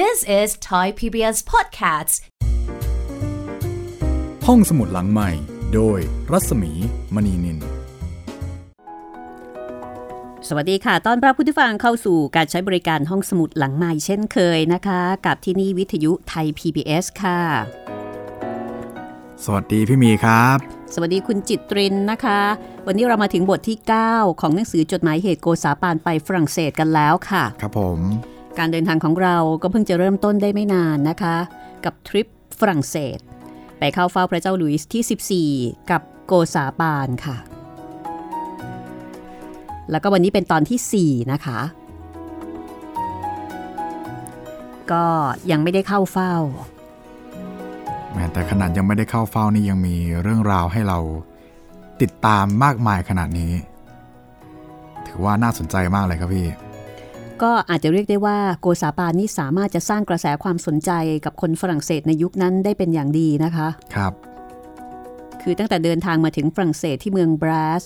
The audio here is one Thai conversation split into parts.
This is Thai PBS Podcasts ห้องสมุดหลังใหม่ โดยรัศมีมณีนิน สวัสดีค่ะต้อนรับผู้ที่ฟังเข้าสู่การใช้บริการห้องสมุดหลังใหม่เช่นเคยนะคะ กับที่นี่วิทยุไทย PBS ค่ะ สวัสดีพี่หมีครับ สวัสดีคุณจิตรินนะคะ วันนี้เรามาถึงบทที่ 9 ของหนังสือจดหมายเหตุโกษาปานไปฝรั่งเศสกันแล้วค่ะ ครับผม การเดินทางของเราก็เพิ่งจะเริ่มต้นได้ไม่นานนะคะ กับทริปฝรั่งเศส ไปเข้าเฝ้าพระเจ้าหลุยส์ที่ 14 กับโกษาปานค่ะ แล้วก็วันนี้เป็นตอนที่ 4 นะคะ ก็ยังไม่ได้เข้าเฝ้าแม้แต่ขนาดยังไม่ได้เข้าเฝ้านี่ยังมีเรื่องราวให้เราติดตามมากมายขนาดนี้ ถือว่าน่าสนใจมากเลยครับพี่ ก็อาจจะเรียกได้ว่าโกษาปานนี่สามารถจะสร้างกระแสความสนใจกับคนฝรั่งเศสในยุคนั้นได้เป็นอย่างดีนะคะครับ คือตั้งแต่เดินทางมาถึงฝรั่งเศสที่เมืองบรัส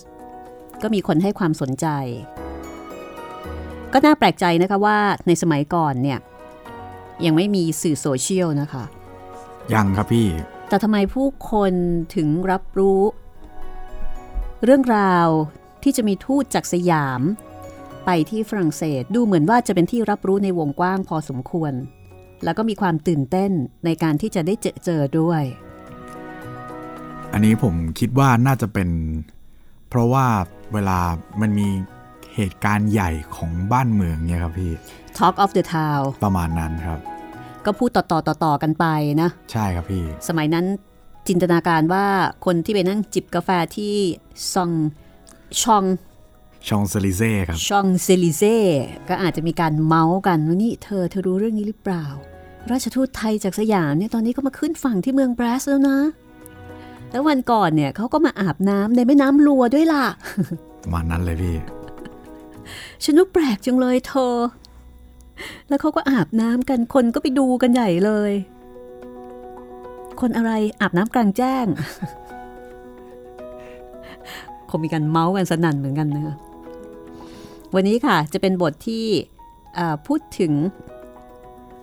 ก็มีคนให้ความสนใจ ก็น่าแปลกใจนะคะว่าในสมัยก่อนเนี่ยยังไม่มีสื่อโซเชียลนะคะ ยังครับพี่ แต่ทำไมผู้คนถึงรับรู้ เรื่องราวที่จะมีทูตจากสยาม ไปที่ฝรั่งเศสดูเหมือนว่าจะเป็นที่รับรู้ในวงกว้างพอสมควร แล้วก็มีความตื่นเต้นในการที่จะได้เจอเจอด้วย อันนี้ผมคิดว่าน่าจะเป็น เพราะว่าเวลามันมีเหตุการณ์ใหญ่ของบ้านเมืองเนี่ยครับพี่ Talk of the Town ประมาณนั้นครับ ก็พูดต่อๆต่อๆกันไปนะ ใช่ครับพี่ สมัยนั้นจินตนาการว่าคนที่ไปนั่งจิบกาแฟที่ชองชอง ชองเซลิเซ่ครับชองเซลิเซ่ก็อาจจะมีการเมาส์กันว่านี่เธอเธอรู้เรื่องนี้หรือเปล่า ราชทูตไทยจากสยามเนี่ยตอนนี้ก็มาขึ้นฝั่งที่เมืองแบรสต์แล้วนะ แล้ววันก่อนเนี่ยเขาก็มาอาบน้ำในแม่น้ำลัวร์ด้วยล่ะประมาณนั้นเลยพี่ฉันว่าแปลกจังเลยเธอ แล้วเขาก็อาบน้ำกันคนก็ไปดูกันใหญ่เลย คนอะไรอาบน้ำกลางแจ้งคงมีการเมาส์กันสนั่นเหมือนกันนะคะ วันนี้ค่ะจะเป็นบทที่พูดถึง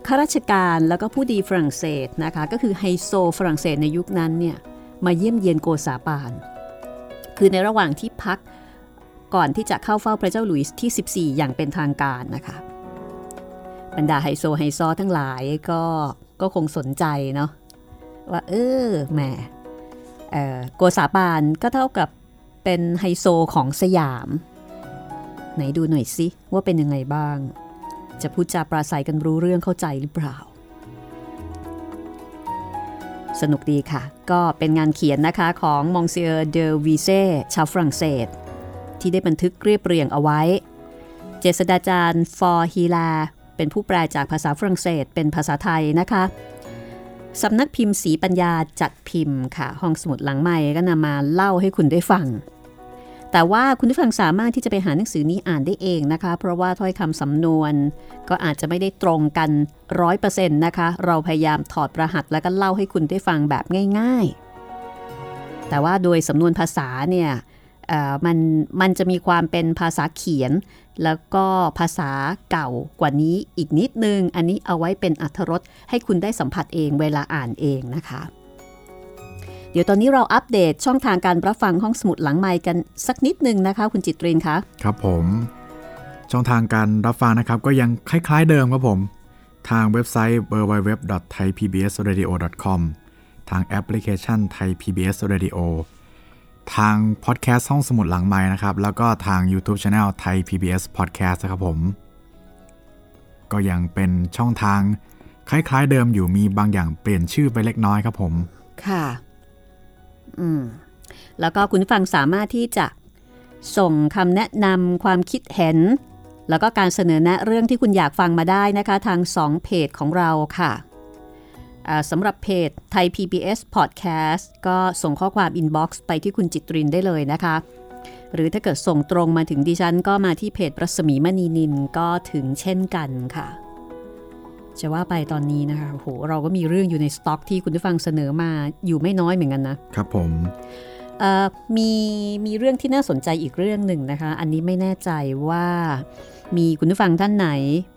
ข้าราชการแล้วก็ผู้ดีฝรั่งเศสนะคะก็คือไฮโซฝรั่งเศสในยุคนั้นเนี่ยมาเยี่ยมเยียนโกษาปาน คือในระหว่างที่พักก่อนที่จะเข้าเฝ้าพระเจ้าหลุยส์ที่ 14 อย่างเป็นทางการนะคะบรรดาไฮโซไฮซอทั้งหลายก็ก็คงสนใจเนาะว่าเออแหมออโกษาปานก็เท่ากับเป็นไฮโซของสยาม ไหนดูหน่อยสิว่าเป็นยังไงบ้าง จะพูดจาปราศัยกันรู้เรื่องเข้าใจหรือเปล่า สนุกดีค่ะ ก็เป็นงานเขียนนะคะของมองเซียเดอวีเซ่ชาวฝรั่งเศส ที่ได้บันทึกเรียบเรียงเอาไว้ เจษฎาจารย์ฟอร์ฮีลา เป็นผู้แปลจากภาษาฝรั่งเศสเป็นภาษาไทยนะคะสำนักพิมพ์สีปัญญาจัดพิมพ์ค่ะ ห้องสมุดหลังใหม่ก็นำมาเล่าให้คุณได้ฟัง แต่ว่าคุณผู้ฟังสามารถที่จะไปหาหนังสือนี้อ่านได้เองนะคะ เพราะว่าถ้อยคำสำนวน ก็อาจจะไม่ได้ตรงกันร้อยเปอร์เซ็นต์นะคะ เราพยายามถอดรหัสแล้วก็เล่าให้คุณได้ฟังแบบง่าย ๆ แต่ว่าโดยสำนวนภาษาเนี่ยมันมันจะมีความเป็นภาษาเขียน แล้วก็ภาษาเก่ากว่านี้อีกนิดนึง อันนี้เอาไว้เป็นอัธรสให้คุณได้สัมผัสเองเวลาอ่านเองนะคะ เดี๋ยวตอนนี้เราอัปเดตช่องทางการรับฟังห้องสมุดหลังไมค์กันสักนิดนึงนะคะ คุณจิตรินคะครับผม ช่องทางการรับฟังนะครับ ก็ยังคล้าย ๆเดิมครับผม ทางเว็บไซต์ www.thaipbsradio.com ทางแอปพลิเคชัน Thai PBS Radio ทางพอดแคสต์ห้องสมุดหลังไม้นะครับ แล้วก็ทาง YouTube Channel Thai PBS Podcast นะครับผม ก็ยังเป็นช่องทางคล้าย ๆ เดิมอยู่มีบางอย่างเปลี่ยนชื่อไปเล็กน้อยครับผม ค่ะ อืมแล้วก็คุณฟังสามารถที่จะส่งคำแนะนำความคิดเห็น แล้วก็การเสนอแนะเรื่องที่คุณอยากฟังมาได้นะคะ ทาง 2 เพจของเราค่ะสำหรับเพจไทย PBS Podcast ก็ส่งข้อความ inbox ไปที่คุณจิตรินได้เลยนะคะ หรือถ้าเกิดส่งตรงมาถึงดิฉันก็มาที่เพจปรัศมีมณีนินก็ถึงเช่นกันค่ะ จะว่าไปตอนนี้นะคะโอ้โหเราก็มีเรื่องอยู่ในสต็อกที่คุณผู้ฟังเสนอมาอยู่ไม่น้อยเหมือนกันนะ ครับผมเอ่อมีมีเรื่องที่น่าสนใจอีกเรื่องหนึ่งนะคะ อันนี้ไม่แน่ใจว่ามีคุณผู้ฟังท่านไหน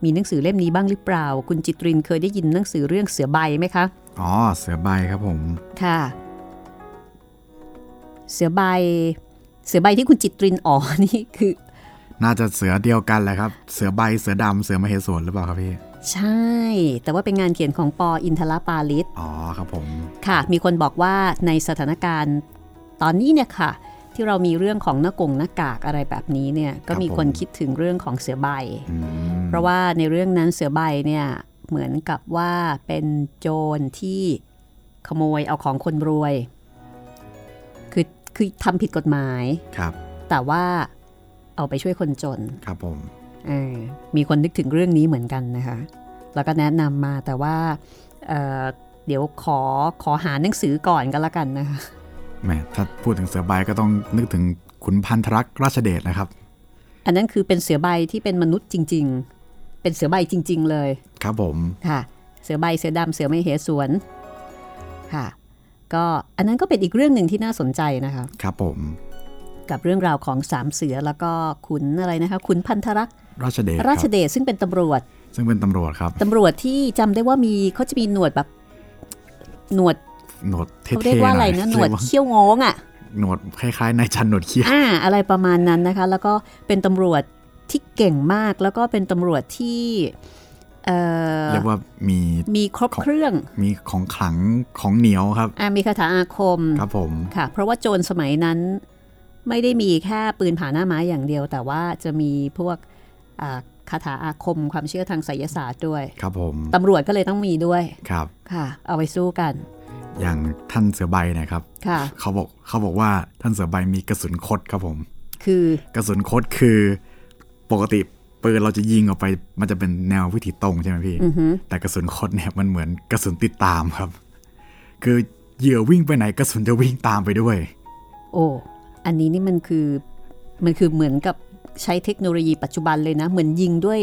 มีหนังสือเล่มนี้บ้างหรือเปล่า คุณจิตรินเคยได้ยินหนังสือเรื่องเสือใบไหมคะ อ๋อ เสือใบครับผม ค่ะ เสือใบ เสือใบที่คุณจิตรินอ๋อนี่คือ น่าจะเสือเดียวกันแหละครับ เสือใบ เสือดำเสือมเหสวนหรือเปล่าครับพี่ ใช่ แต่ว่าเป็นงานเขียนของปออินทรปาลิศอ๋อครับผม ค่ะ มีคนบอกว่าในสถานการณ์ตอนนี้เนี่ยค่ะ ที่เรามีเรื่องของหน้ากงหน้ากากอะไรแบบนี้เนี่ยก็มีคนคิดถึงเรื่องของเสือใบอืมเพราะว่าในเรื่องนั้นเสือใบเนี่ยเหมือนกับว่าเป็นโจรที่ขโมยเอาของคนรวย คือคือทำผิดกฎหมายครับ แต่ว่าเอาไปช่วยคนจนครับผมเออ มีคนนึกถึงเรื่องนี้เหมือนกันนะคะ แล้วก็แนะนำมาแต่ว่าเอ่อเดี๋ยวขอขอหาหนังสือก่อนก็แล้วกันนะคะแหมถ้าพูดถึงเสือใบก็ต้องนึกถึงขุนพันธรักษ์ราชเดชนะครับ อันนั้นคือเป็นเสือใบที่เป็นมนุษย์จริง ๆ เป็นเสือใบจริง ๆ เลย ครับผมค่ะ เสือใบเสือดำเสือไม่เหสวนค่ะ ก็อันนั้นก็เป็นอีกเรื่องหนึ่งที่น่าสนใจนะคะ ครับผม กับเรื่องราวของสามเสือแล้วก็ขุนอะไรนะคะขุนพันธรักษ์ ราชเดชครารับชเดชซึ่งเป็นตำรวจ ซึ่งเป็นตำรวจครับตำรวจที่จำได้ว่ามีเขาจะมีหนวดแบบหนวดหนวดเท่ๆเขาเรียกว่าอะไรหนะยหนวดเรียกาเขี้ยวงงอะหนวดคล้ายๆนายชันหนวดเขี้ยวอ่าอะไรประมาณนั้นนะคะ แล้วก็เป็นตำรวจที่เก่งมากแล้วก็เป็นตำรวจที่เอ่อเรียกว่ามีมีครบของเครื่อง มีของขลังของเหนียวครับอ่ามีคาถาอาคมครับผมค่ะ เพราะว่าโจรสมัยนั้นไม่ได้มีแค่ปืนผาหน้าไม้อย่างเดียว แต่ว่าจะมีพวกอ่า คาถาอาคมความเชื่อทางไสยศาสตร์ด้วย ครับผมตำรวจก็เลยต้องมีด้วยครับค่ะ เอาไปสู้กัน อย่างท่านเสือใบเนะครับค่ะเขาบอกเขาบอกว่าท่านเสือใบมีกระสุนคดครับผม คือกระสุนคดคือปกติปืนเราจะยิงออกไป มันจะเป็นแนววิถีตรงใช่ไหมพี่อือฮึแต่กระสุนคดเนี่ยมันเหมือนกระสุนติดตามครับ คือเหยื่อวิ่งไปไหนกระสุนจะวิ่งตามไปด้วย โอ้อันนี้นี่มันคือมันคือเหมือนกับ ใช้เทคโนโลยีปัจจุบันเลยนะ เหมือนยิงด้วย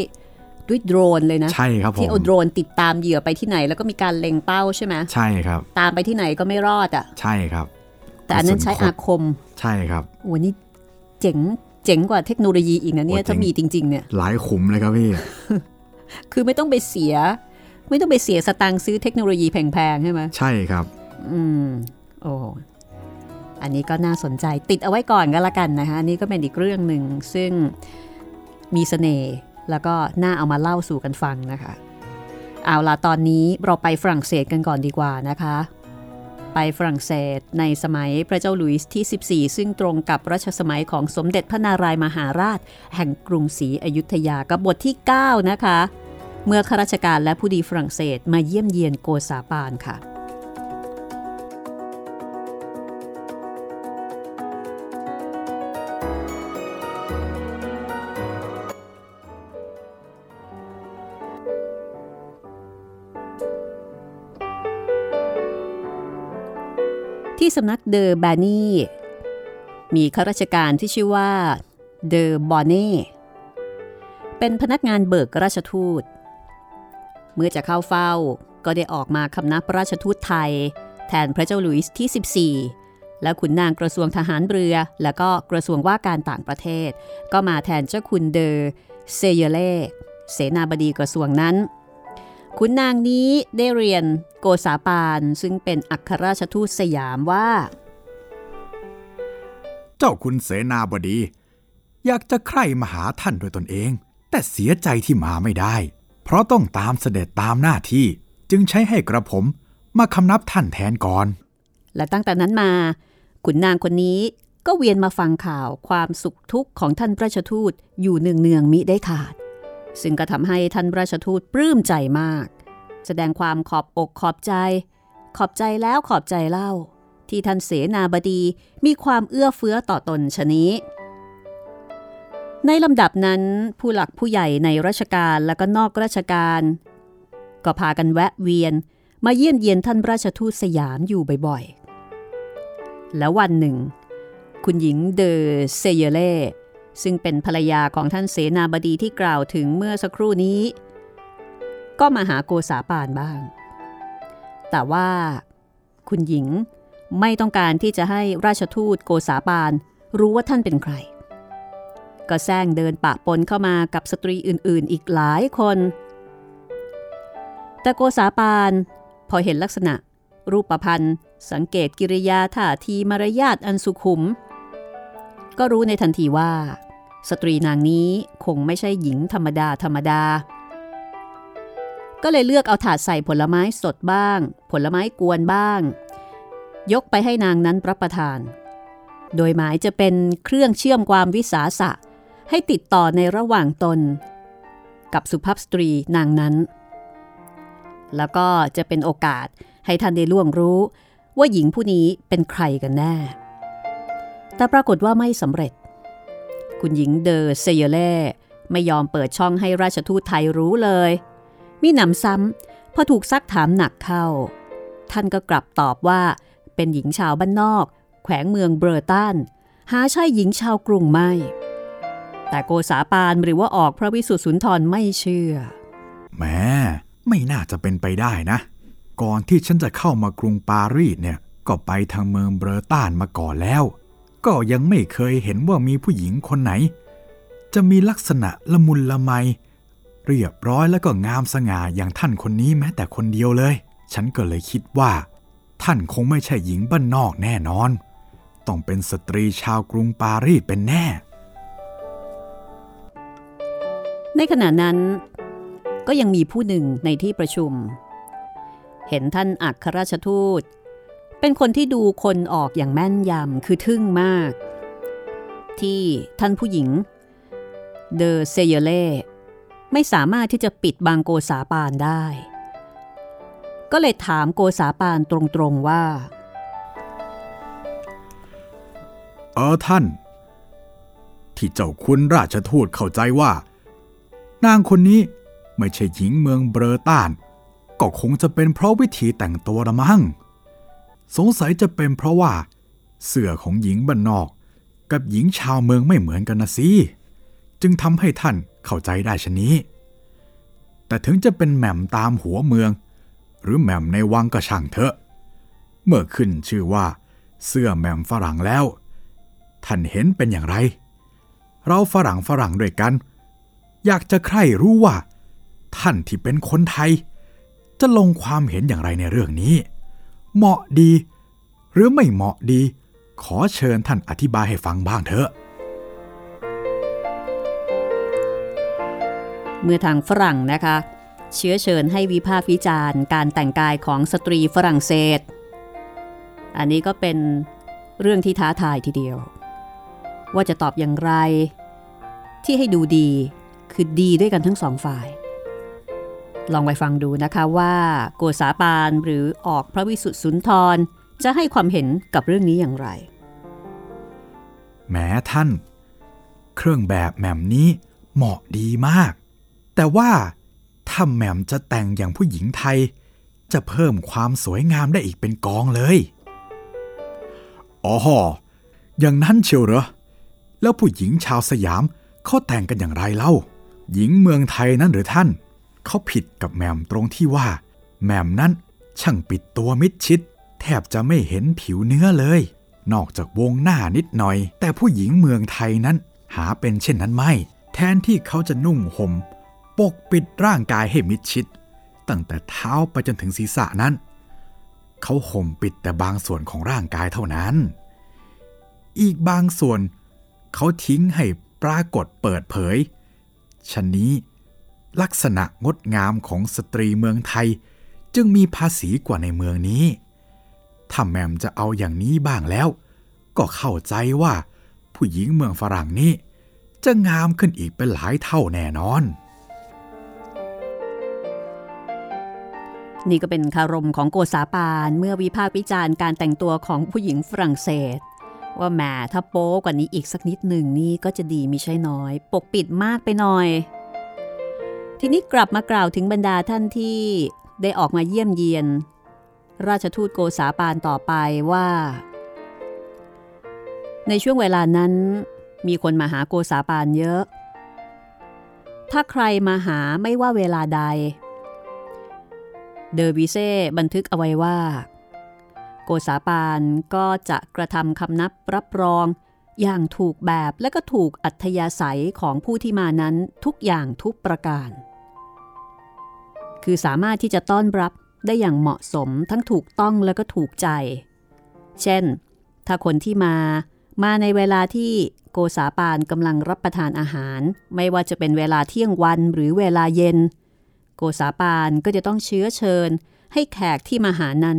ด้วยโดรนเลยนะ ใช่ครับผมที่เอาโดรนติดตามเหยื่อไปที่ไหน แล้วก็มีการเล็งเป้าใช่ไหมใช่ครับ ตามไปที่ไหนก็ไม่รอดอะ่ะ ใช่ครับ แต่อันนั้นใช้กระสุนคดอาคม ใช่ครับโอ้นี่เจ๋งเจ๋งกว่าเทคโนโลยีอีกนะเนี่ยโอ้เจ๋งถ้ามีจริง ๆ เนี่ย หลายขุมเลยครับพี่ คือไม่ต้องไปเสีย ไม่ต้องไปเสียสตังค์ซื้อเทคโนโลยีแพงๆใช่ไหมใช่ครับ อืมโอ้ อันนี้ก็น่าสนใจติดเอาไว้ก่อนก็แล้วกันนะคะนนี่ก็เป็นอีกเรื่องหนึ่งซึ่งมีเสน่ห์แล้วก็น่าเอามาเล่าสู่กันฟังนะคะ เอาล่ะตอนนี้เราไปฝรั่งเศสกันก่อนดีกว่านะคะ ไปฝรั่งเศสในสมัยพระเจ้าหลุยส์ที่ 14 ซึ่งตรงกับรัชสมัยของสมเด็จพระนารายมหาราช แห่งกรุงศรีอยุธยากับบทที่ 9 นะคะ เมื่อข้าราชการและผู้ดีฝรั่งเศสมาเยี่ยมเยียนโกษาปานค่ะ สำนักเดอบานี่มีข้าราชการที่ชื่อว่าเดอบอนเน่เป็นพนักงานเบิกราชทูต เมื่อจะเข้าเฝ้าก็ได้ออกมาคำนับราชทูตไทย แทนพระเจ้าหลุยส์ที่ 14 และขุนนางกระทรวงทหารเรือ และก็กระทรวงว่าการต่างประเทศ ก็มาแทนเจ้าคุณเดอเซเยเล่เสนาบดีกระทรวงนั้น ขุนนางนี้ได้เรียนโกษาปานซึ่งเป็นอัครราชทูตสยามว่า เจ้าคุณเสนาบดี อยากจะใคร่มาหาท่านโดยตนเอง แต่เสียใจที่มาไม่ได้ เพราะต้องตามเสด็จตามหน้าที่จึงใช้ให้กระผมมาคำนับท่านแทนก่อน และตั้งแต่นั้นมา ขุนนางคนนี้ก็เวียนมาฟังข่าวความสุขทุกข์ของท่านราชทูตอยู่เนืองๆมิได้ขาด ซึ่งก็ทำให้ท่านราชทูตปลื้มใจมาก แสดงความขอบอกขอบใจ ขอบใจแล้วขอบใจเล่า ที่ท่านเสนาบดีมีความเอื้อเฟื้อต่อตนชนี้ ในลำดับนั้นผู้หลักผู้ใหญ่ในราชการและก็นอกราชการ ก็พากันแวะเวียนมาเยี่ยมเยียนท่านราชทูตสยามอยู่บ่อยๆ แล้ววันหนึ่ง คุณหญิงเดอเซเยเล่ ซึ่งเป็นภรรยาของท่านเสนาบดีที่กล่าวถึงเมื่อสักครู่นี้ ก็มาหาโกษาปานบ้าง แต่ว่าคุณหญิงไม่ต้องการที่จะให้ราชทูตโกษาปานรู้ว่าท่านเป็นใคร ก็แซงเดินปะปนเข้ามากับสตรีอื่นๆ อีกหลายคน แต่โกษาปานพอเห็นลักษณะ รูปพันธ์สังเกตกิริยาท่าทีมารยาทอันสุขุม ก็รู้ในทันทีว่า สตรีนางนี้คงไม่ใช่หญิงธรรมดาธรรมดา ก็เลยเลือกเอาถาดใส่ผลไม้สดบ้าง ผลไม้กวนบ้าง ยกไปให้นางนั้นรับประทาน โดยหมายจะเป็นเครื่องเชื่อมความวิสาสะ ให้ติดต่อในระหว่างตน กับสุภาพสตรีนางนั้น แล้วก็จะเป็นโอกาสให้ท่านได้ล่วงรู้ว่าหญิงผู้นี้เป็นใครกันแน่ แต่ปรากฏว่าไม่สำเร็จ คุณหญิงเดอเซเยเล่ไม่ยอมเปิดช่องให้ราชทูตไทยรู้เลยมิหนำซ้ำพอถูกซักถามหนักเข้า ท่านก็กลับตอบว่า เป็นหญิงชาวบ้านนอก แขวงเมืองเบอร์ตันหาใช่หญิงชาวกรุงไม่ แต่โกษาปานหรือว่าออกพระวิสุทธิสุนทรไม่เชื่อ แม้ไม่น่าจะเป็นไปได้นะ ก่อนที่ฉันจะเข้ามากรุงปารีสเนี่ย ก็ไปทางเมืองเบอร์ตานมาก่อนแล้ว ก็ยังไม่เคยเห็นว่ามีผู้หญิงคนไหน จะมีลักษณะละมุนละไม เรียบร้อยแล้วก็งามสง่าอย่างท่านคนนี้แม้แต่คนเดียวเลย ฉันก็เลยคิดว่า ท่านคงไม่ใช่หญิงบ้านนอกแน่นอน ต้องเป็นสตรีชาวกรุงปารีสเป็นแน่ ในขณะนั้น ก็ยังมีผู้หนึ่งในที่ประชุม เห็นท่านอัครราชทูต เป็นคนที่ดูคนออกอย่างแม่นยำคือทึ่งมาก ที่ท่านผู้หญิง เดอเซเยเล่ไม่สามารถที่จะปิดบังโกษาปานได้ ก็เลยถามโกษาปานตรงๆว่า เออท่าน ที่เจ้าคุณราชทูตเข้าใจว่า นางคนนี้ไม่ใช่หญิงเมืองเบอร์ตาน ก็คงจะเป็นเพราะวิธีแต่งตัวละมั้ง สงสัยจะเป็นเพราะว่า เสื้อของหญิงบ้านนอก กับหญิงชาวเมืองไม่เหมือนกันนะสิจึงทำให้ท่านเข้าใจได้ชนี้ แต่ถึงจะเป็นแหม่มตามหัวเมือง หรือแหม่มในวังก็ช่างเถอะ เมื่อขึ้นชื่อว่า เสื้อแหม่มฝรั่งแล้ว ท่านเห็นเป็นอย่างไร เราฝรั่งฝรั่งด้วยกัน อยากจะใคร่รู้ว่า ท่านที่เป็นคนไทย จะลงความเห็นอย่างไรในเรื่องนี้ เหมาะดี หรือไม่เหมาะดี ขอเชิญท่านอธิบายให้ฟังบ้างเถอะ เมื่อทางฝรั่งนะคะ เชื้อเชิญให้วิพากษ์วิจารณ์ การแต่งกายของสตรีฝรั่งเศส อันนี้ก็เป็นเรื่องที่ท้าทายทีเดียว ว่าจะตอบอย่างไร ที่ให้ดูดีคือดีด้วยกันทั้งสองฝ่าย ลองไปฟังดูนะคะว่าโกษาปานหรือออกพระวิสุทธิสุนทร จะให้ความเห็นกับเรื่องนี้อย่างไร แม้ท่าน เครื่องแบบแหม่มนี้เหมาะดีมาก แต่ว่าถ้าแหม่มจะแต่งอย่างผู้หญิงไทย จะเพิ่มความสวยงามได้อีกเป็นกองเลย อ๋อ อย่างนั้นเชียวเหรอ แล้วผู้หญิงชาวสยามเขาแต่งกันอย่างไรเล่า หญิงเมืองไทยนั้นหรือท่าน เขาผิดกับแมมตรงที่ว่า แมมนั้นช่างปิดตัวมิดชิด แทบจะไม่เห็นผิวเนื้อเลย นอกจากวงหน้านิดหน่อย แต่ผู้หญิงเมืองไทยนั้น หาเป็นเช่นนั้นไม่ แทนที่เขาจะนุ่งห่มปกปิดร่างกายให้มิดชิด ตั้งแต่เท้าไปจนถึงศีรษะนั้น เขาห่มปิดแต่บางส่วนของร่างกายเท่านั้น อีกบางส่วน เขาทิ้งให้ปรากฏเปิดเผยชนนี้ ลักษณะงดงามของสตรีเมืองไทย จึงมีภาษีกว่าในเมืองนี้ ถ้าแมมจะเอาอย่างนี้บ้างแล้ว ก็เข้าใจว่า ผู้หญิงเมืองฝรั่งนี้ จะงามขึ้นอีกเป็นหลายเท่าแน่นอนนี่ก็เป็นคารมของโกษาปานเมื่อวิพากษ์วิจารณ์การแต่งตัวของผู้หญิงฝรั่งเศส ว่าแหมถ้าโป๊กว่านี้อีกสักนิดหนึ่งนี่ก็จะดีมิใช่น้อย ปกปิดมากไปหน่อย ทีนี้กลับมากล่าวถึงบรรดาท่านที่ได้ออกมาเยี่ยมเยียน ราชทูตโกษาปานต่อไปว่า ในช่วงเวลานั้น มีคนมาหาโกษาปานเยอะ ถ้าใครมาหาไม่ว่าเวลาใด เดอร์บิเซ่บันทึกเอาไว้ว่า โกษาปานก็จะกระทำคำนับรับรอง อย่างถูกแบบและก็ถูกอัธยาศัยของผู้ที่มานั้นทุกอย่างทุกประการ คือสามารถที่จะต้อนรับได้อย่างเหมาะสมทั้งถูกต้องและก็ถูกใจ เช่น ถ้าคนที่มามาในเวลาที่โกษาปานกำลังรับประทานอาหาร ไม่ว่าจะเป็นเวลาเที่ยงวันหรือเวลาเย็น โกษาปานก็จะต้องเชื้อเชิญ ให้แขกที่มาหานั้น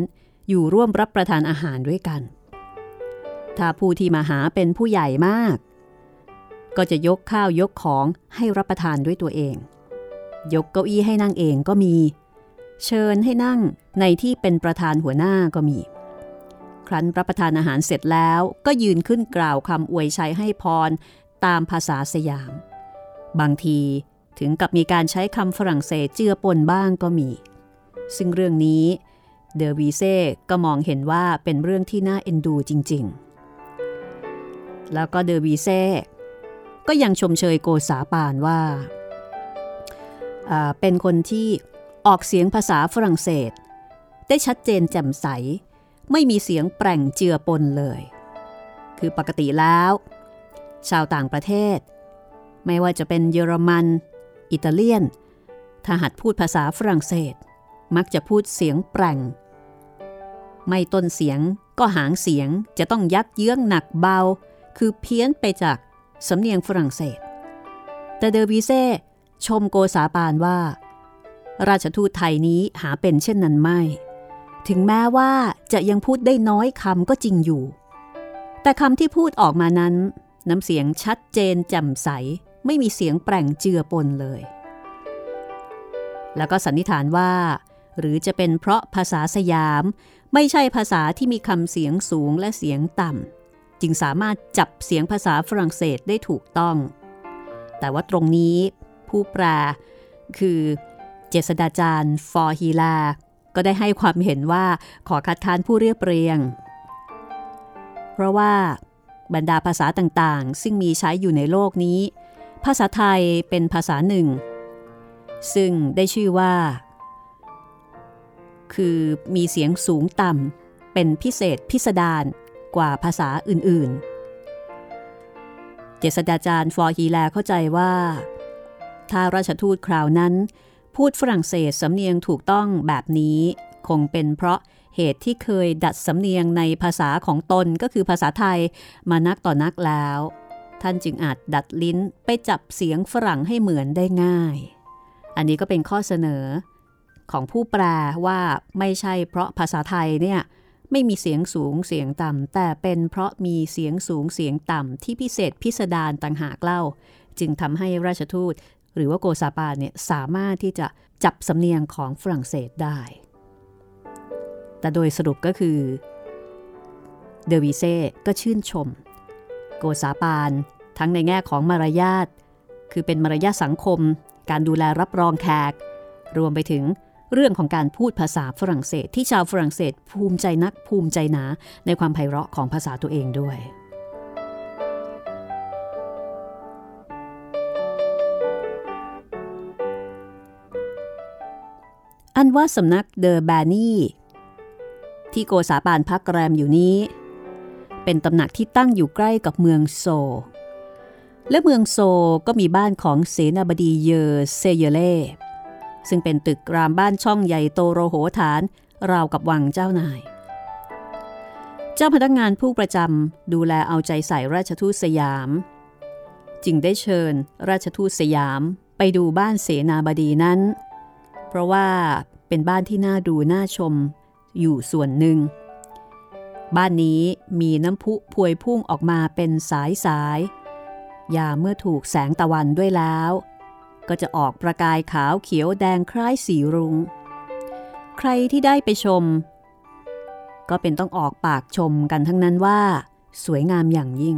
อยู่ร่วมรับประทานอาหารด้วยกัน ถ้าผู้ที่มาหาเป็นผู้ใหญ่มาก ก็จะยกข้าวยกของให้รับประทานด้วยตัวเอง ยกเก้าอี้ให้นั่งเองก็มี เชิญให้นั่งในที่เป็นประธานหัวหน้าก็มี ครั้นรับประทานอาหารเสร็จแล้วก็ยืนขึ้นกล่าวคำอวยชัยให้พรตามภาษาสยาม บางทีถึงกับมีการใช้คำฝรั่งเศสเจือปนบ้างก็มี ซึ่งเรื่องนี้เดอวีเซ่ก็มองเห็นว่าเป็นเรื่องที่น่าเอ็นดูจริง ๆ แล้วก็เดอวีเซ่ก็ยังชมเชยโกษาปานว่า เป็นคนที่ออกเสียงภาษาฝรั่งเศส ได้ชัดเจนแจ่มใส ไม่มีเสียงแปร่งเจือปนเลย คือปกติแล้ว ชาวต่างประเทศ ไม่ว่าจะเป็นเยอรมัน อิตาเลียน ถ้าหัดพูดภาษาฝรั่งเศส มักจะพูดเสียงแปร่ง ไม่ต้นเสียงก็หางเสียงจะต้องยักเยื้องหนักเบา คือเพี้ยนไปจากสำเนียงฝรั่งเศส แต่เดอวีเซ่ชมโกษาปานว่า ราชทูตไทยนี้หาเป็นเช่นนั้นไม่ ถึงแม้ว่าจะยังพูดได้น้อยคำก็จริงอยู่ แต่คำที่พูดออกมานั้น น้ำเสียงชัดเจนแจ่มใส ไม่มีเสียงแปร่งเจือปนเลย แล้วก็สันนิษฐานว่า หรือจะเป็นเพราะภาษาสยาม ไม่ใช่ภาษาที่มีคำเสียงสูงและเสียงต่ำ จึงสามารถจับเสียงภาษาฝรั่งเศสได้ถูกต้อง แต่ว่าตรงนี้ผู้แปลคือเจษดาจารย์ฟอร์ฮีลา ก็ได้ให้ความเห็นว่าขอคัดค้านผู้เรียบเรียง เพราะว่าบรรดาภาษาต่างๆ ซึ่งมีใช้อยู่ในโลกนี้ ภาษาไทยเป็นภาษาหนึ่ง ซึ่งได้ชื่อว่า คือมีเสียงสูงต่ำเป็นพิเศษพิสดาร กว่าภาษาอื่นๆ เจษฎาจารย์ฟอร์ฮีแลเข้าใจว่า ถ้าราชทูตคราวนั้น พูดฝรั่งเศสสำเนียงถูกต้องแบบนี้ คงเป็นเพราะเหตุที่เคยดัดสำเนียงในภาษาของตนก็คือภาษาไทยมานักต่อนักแล้ว ท่านจึงอาจดัดลิ้นไปจับเสียงฝรั่งให้เหมือนได้ง่าย อันนี้ก็เป็นข้อเสนอของผู้แปลว่าไม่ใช่เพราะภาษาไทยเนี่ย ไม่มีเสียงสูงเสียงต่ำ แต่เป็นเพราะมีเสียงสูงเสียงต่ำ ที่พิเศษพิสดารต่างหากเล่า จึงทำให้ราชทูต หรือว่าโกซาปาเนี่ยสามารถที่จะจับสำเนียงของฝรั่งเศสได้ แต่โดยสรุปก็คือ เดวิเซ่ก็ชื่นชม โกซาปานทั้งในแง่ของมารยาท คือเป็นมารยาทสังคม การดูแลรับรองแขก รวมไปถึง เรื่องของการพูดภาษาฝรั่งเศส ที่ชาวฝรั่งเศสภูมิใจนักภูมิใจหนา ในความไพเราะของภาษาตัวเองด้วยอันว่าสำนักเดอแบนี่ที่โกษาปานพักแรมอยู่นี้ เป็นตำหนักที่ตั้งอยู่ใกล้กับเมืองโซ และเมืองโซก็มีบ้านของเสนาบดีเยอเซเยเล่ ซึ่งเป็นตึกรามบ้านช่องใหญ่โตโรโหฐาน ราวกับวังเจ้านาย เจ้าพนักงานผู้ประจำดูแลเอาใจใส่ราชทูตสยาม จึงได้เชิญราชทูตสยามไปดูบ้านเสนาบดีนั้น เพราะว่าเป็นบ้านที่น่าดูน่าชมอยู่ส่วนหนึ่ง บ้านนี้มีน้ำพุพวยพุ่งออกมาเป็นสายสายยาเมื่อถูกแสงตะวันด้วยแล้ว ก็จะออกประกายขาวเขียวแดงคล้ายสีรุง้ง ใครที่ได้ไปชม ก็เป็นต้องออกปากชมกันทั้งนั้นว่า สวยงามอย่างยิ่ง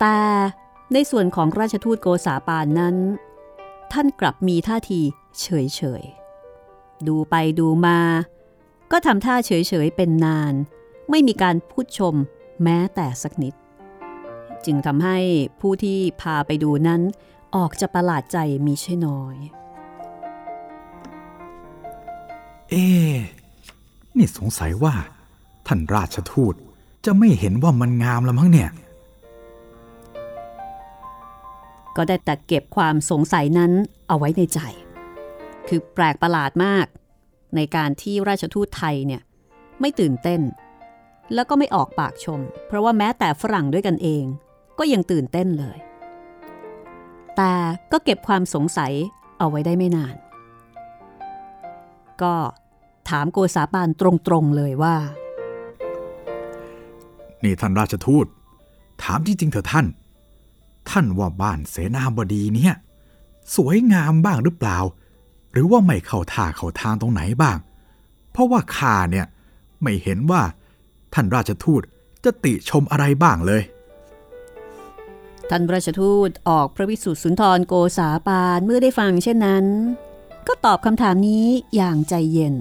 แต่ในส่วนของราชทูตโกษาปานนั้น ท่านกลับมีท่าทีเฉยเฉยดูไปดูมา ก็ทำท่าเฉยเฉยเป็นนาน ไม่มีการพูดชมแม้แต่สักนิด จึงทำให้ผู้ที่พาไปดูนั้น ออกจะประหลาดใจมีใช่น้อย เอ๊นี่สงสัยว่า ท่านราชทูตจะไม่เห็นว่ามันงามแล้วมั้งเนี่ย ก็ได้แต่เก็บความสงสัยนั้นเอาไว้ในใจ คือแปลกประหลาดมาก ในการที่ราชทูตไทยเนี่ย ไม่ตื่นเต้น แล้วก็ไม่ออกปากชม เพราะว่าแม้แต่ฝรั่งด้วยกันเอง ก็ยังตื่นเต้นเลย แต่ก็เก็บความสงสัยเอาไว้ได้ไม่นาน ก็ถามโกษาปานตรงๆเลยว่า นี่ท่านราชทูต ถามจริงๆเถอะท่าน ท่านว่าบ้านเสนาบดีเนี่ย สวยงามบ้างหรือเปล่า หรือว่าไม่เข้าท่าเข้าทางตรงไหนบ้าง เพราะว่าข้าเนี่ย ไม่เห็นว่าท่านราชทูตจะติชมอะไรบ้างเลย ท่านราชทูตออกพระวิสุทธิสุนทรโกษาปานเมื่อได้ฟังเช่นนั้น ก็ตอบคำถามนี้อย่างใจเย็น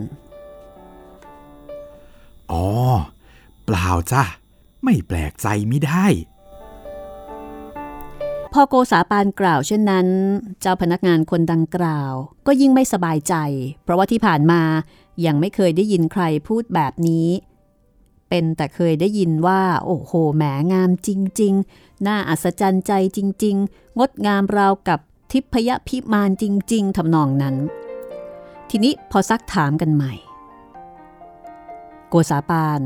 อ๋อ เปล่าจ้ะ ไม่แปลกใจไม่ได้ พอโกษาปานกล่าวเช่นนั้น เจ้าพนักงานคนดังกล่าว ก็ยิ่งไม่สบายใจ เพราะว่าที่ผ่านมายังไม่เคยได้ยินใครพูดแบบนี้ เป็นแต่เคยได้ยินว่า โอ้โหแหมงามจริง ๆ น่าอัศจรรย์ใจจริง ๆ งดงามราวกับทิพยพิมานจริง ๆทำนองนั้น ทีนี้พอซักถามกันใหม่ โกษาปาน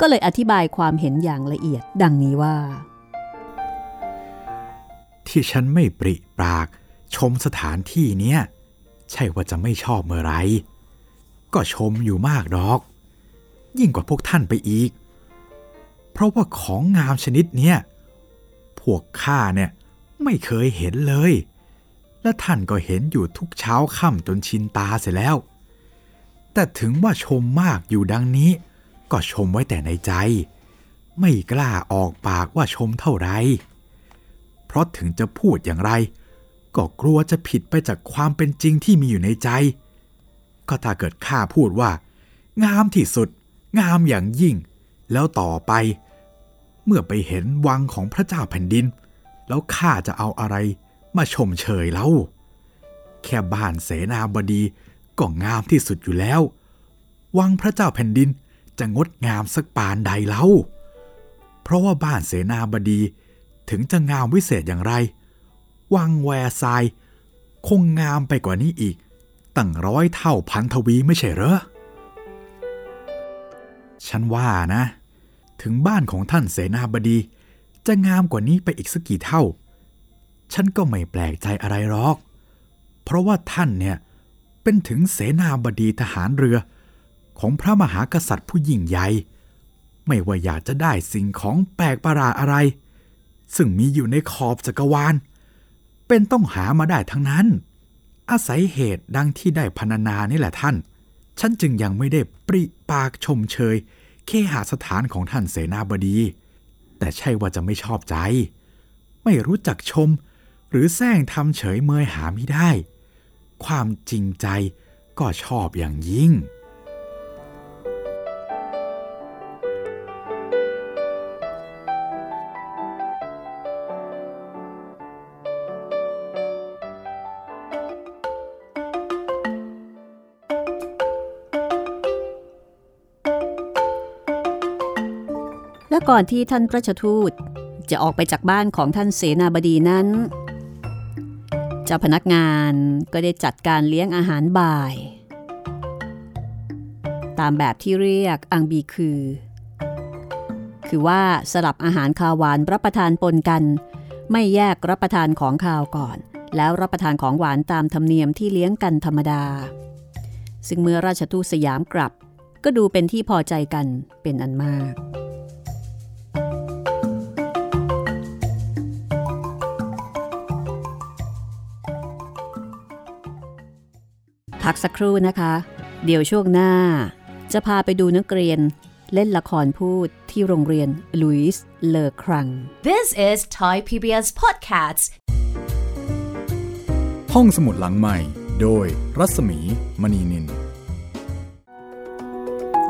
ก็เลยอธิบายความเห็นอย่างละเอียดดังนี้ว่า ที่ฉันไม่ปริปรากชมสถานที่เนี้ย ใช่ว่าจะไม่ชอบเมื่อไร ก็ชมอยู่มากดอก ยิ่งกว่าพวกท่านไปอีก เพราะว่าของงามชนิดเนี้ยพวกข้าเนี่ยไม่เคยเห็นเลย และท่านก็เห็นอยู่ทุกเช้าค่ำจนชินตาเสียแล้ว แต่ถึงว่าชมมากอยู่ดังนี้ ก็ชมไว้แต่ในใจ ไม่กล้าออกปากว่าชมเท่าไหร่เพราะถึงจะพูดอย่างไร ก็กลัวจะผิดไปจากความเป็นจริงที่มีอยู่ในใจ ก็ถ้าเกิดข้าพูดว่า งามที่สุด งามอย่างยิ่ง แล้วต่อไป เมื่อไปเห็นวังของพระเจ้าแผ่นดิน แล้วข้าจะเอาอะไรมาชมเชยเล่าแค่บ้านเสนาบดีก็งามที่สุดอยู่แล้ว วังพระเจ้าแผ่นดินจะงดงามสักปานใดเล่า เพราะว่าบ้านเสนาบดีถึงจะงามวิเศษอย่างไร วังแวร์ซาย คงงามไปกว่านี้อีก ตั้งร้อยเท่าพันทวีไม่ใช่เหรอ ฉันว่านะ ถึงบ้านของท่านเสนาบดี จะงามกว่านี้ไปอีกสักกี่เท่า ฉันก็ไม่แปลกใจอะไรหรอก เพราะว่าท่านเนี่ยเป็นถึงเสนาบดีทหารเรือ ของพระมหากษัตริย์ผู้ยิ่งใหญ่ ไม่ว่าอยากจะได้สิ่งของแปลกประหลาดอะไร ซึ่งมีอยู่ในขอบจักรวาล เป็นต้องหามาได้ทั้งนั้น อาศัยเหตุดังที่ได้พรรณนานี่แหละท่าน ฉันจึงยังไม่ได้ปริปากชมเชย เคหสถานของท่านเสนาบดี แต่ใช่ว่าจะไม่ชอบใจ ไม่รู้จักชม หรือแซงทำเฉยเมยหาไม่ได้ ความจริงใจก็ชอบอย่างยิ่ง ก่อนที่ท่านพระชทูตจะออกไปจากบ้านของท่านเสนาบดีนั้น เจ้าพนักงานก็ได้จัดการเลี้ยงอาหารบ่าย ตามแบบที่เรียกอังบีคือ คือว่าสลับอาหารคาวหวานรับประทานปนกัน ไม่แยกรับประทานของคาวก่อน แล้วรับประทานของหวานตามธรรมเนียมที่เลี้ยงกันธรรมดา ซึ่งเมื่อราชทูตสยามกลับ ก็ดูเป็นที่พอใจกันเป็นอันมาก พักสักครู่นะคะ เดี๋ยวช่วงหน้า จะพาไปดูนักเรียนเล่นละครพูดที่โรงเรียนลุยส์เลอครัง This is Thai PBS Podcasts. ห้องสมุดหลังใหม่ โดยรัศมีมณีนิน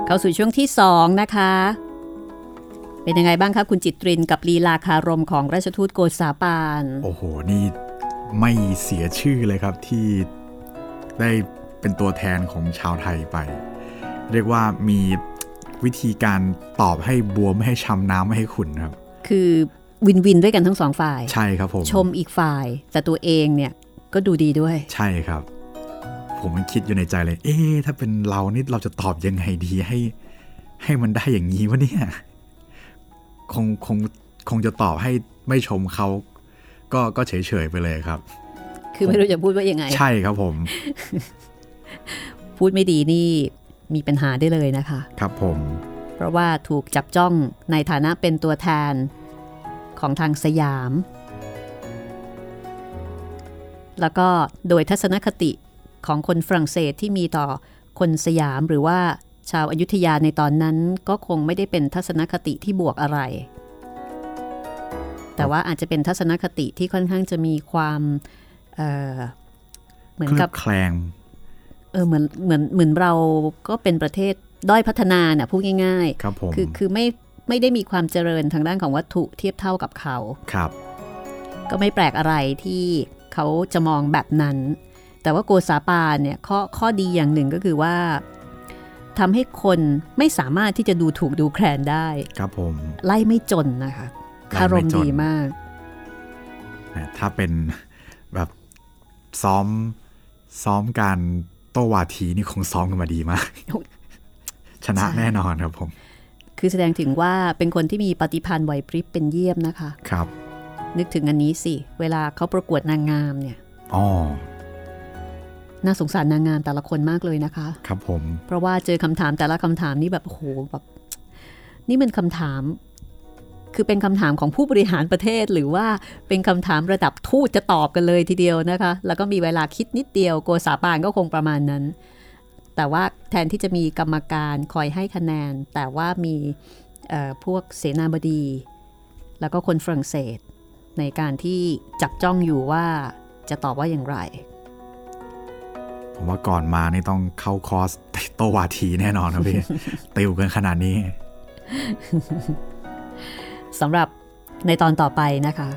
เข้าสู่ช่วงที่2นะคะ เป็นยังไงบ้างคะคุณจิตรินกับลีลาคารมของราชทูตโกษาปาน โอ้โห นี่ไม่เสียชื่อเลยครับที่ได้ เป็นตัวแทนของชาวไทยไป เรียกว่ามีวิธีการตอบให้บัวไม่ให้ช้ำน้ำไม่ให้ขุ่นครับ คือวินวินด้วยกันทั้งสองฝ่าย ใช่ครับผม ชมอีกฝ่าย แต่ตัวเองเนี่ยก็ดูดีด้วย ใช่ครับ ผมมันคิดอยู่ในใจเลย เอ๊ะถ้าเป็นเรานี่เราจะตอบยังไงดีให้ ให้มันได้อย่างนี้วะเนี่ย คงคงคงจะตอบให้ไม่ชมเขาก็ก็เฉยเฉยๆไปเลยครับ คือไม่รู้จะพูดว่ายังไง ใช่ครับผม พูดไม่ดีนี่มีปัญหาได้เลยนะคะ ครับผม เพราะว่าถูกจับจ้องในฐานะเป็นตัวแทนของทางสยาม แล้วก็โดยทัศนคติของคนฝรั่งเศสที่มีต่อคนสยามหรือว่าชาวอายุทยาในตอนนั้นก็คงไม่ได้เป็นทัศนคติที่บวกอะไร แต่ว่าอาจจะเป็นทัศนคติที่ค่อนข้างจะมีความเอ่อเหมือนเคลืกัอบบแคลง เออเหมือนเหมือนเหมือนเราก็เป็นประเทศด้อยพัฒนาน่ะพูดง่ายครับผมๆคือคือไม่ไม่ได้มีความเจริญทางด้านของวัตถุเทียบเท่ากับเขาครับ ก็ไม่แปลกอะไรที่เขาจะมองแบบนั้น แต่ว่าโกษาปานเนี่ยข้อข้อดีอย่างหนึ่งก็คือว่าทำให้คนไม่สามารถที่จะดูถูกดูแคลนได้ ครับผม ไล่ไม่จนนะคะไล่คารไม่มจนดีมากนะถ้าเป็นแบบซ้อมซ้อมการ โตวาทีนี่คงซ้อมกันมาดีมาก ชนะใช่แน่นอนครับผม คือแสดงถึงว่าเป็นคนที่มีปฏิพันธ์ไหวพริบเป็นเยี่ยมนะคะ ครับ นึกถึงอันนี้สิ เวลาเขาประกวดนางงามเนี่ยอ๋อน่าสงสารนางงามแต่ละคนมากเลยนะคะ ครับผม เพราะว่าเจอคำถามแต่ละคำถามนี่แบบโอ้โหแบบ นี่มันคำถาม คือเป็นคำถามของผู้บริหารประเทศ หรือว่าเป็นคำถามระดับทูตจะตอบกันเลยทีเดียวนะคะ แล้วก็มีเวลาคิดนิดเดียวโกษาปานก็คงประมาณนั้น แต่ว่าแทนที่จะมีกรรมการคอยให้คะแนน แต่ว่ามีพวกเสนาบดี แล้วก็คนฝรั่งเศส ในการที่จับจ้องอยู่ว่าจะตอบว่าอย่างไร ผมว่าก่อนมานี่ต้องเข้าคอร์สโตวาทีแน่นอนครับพี่ ติวกันขนาดนี้ สำหรับในตอนต่อไปนะคะ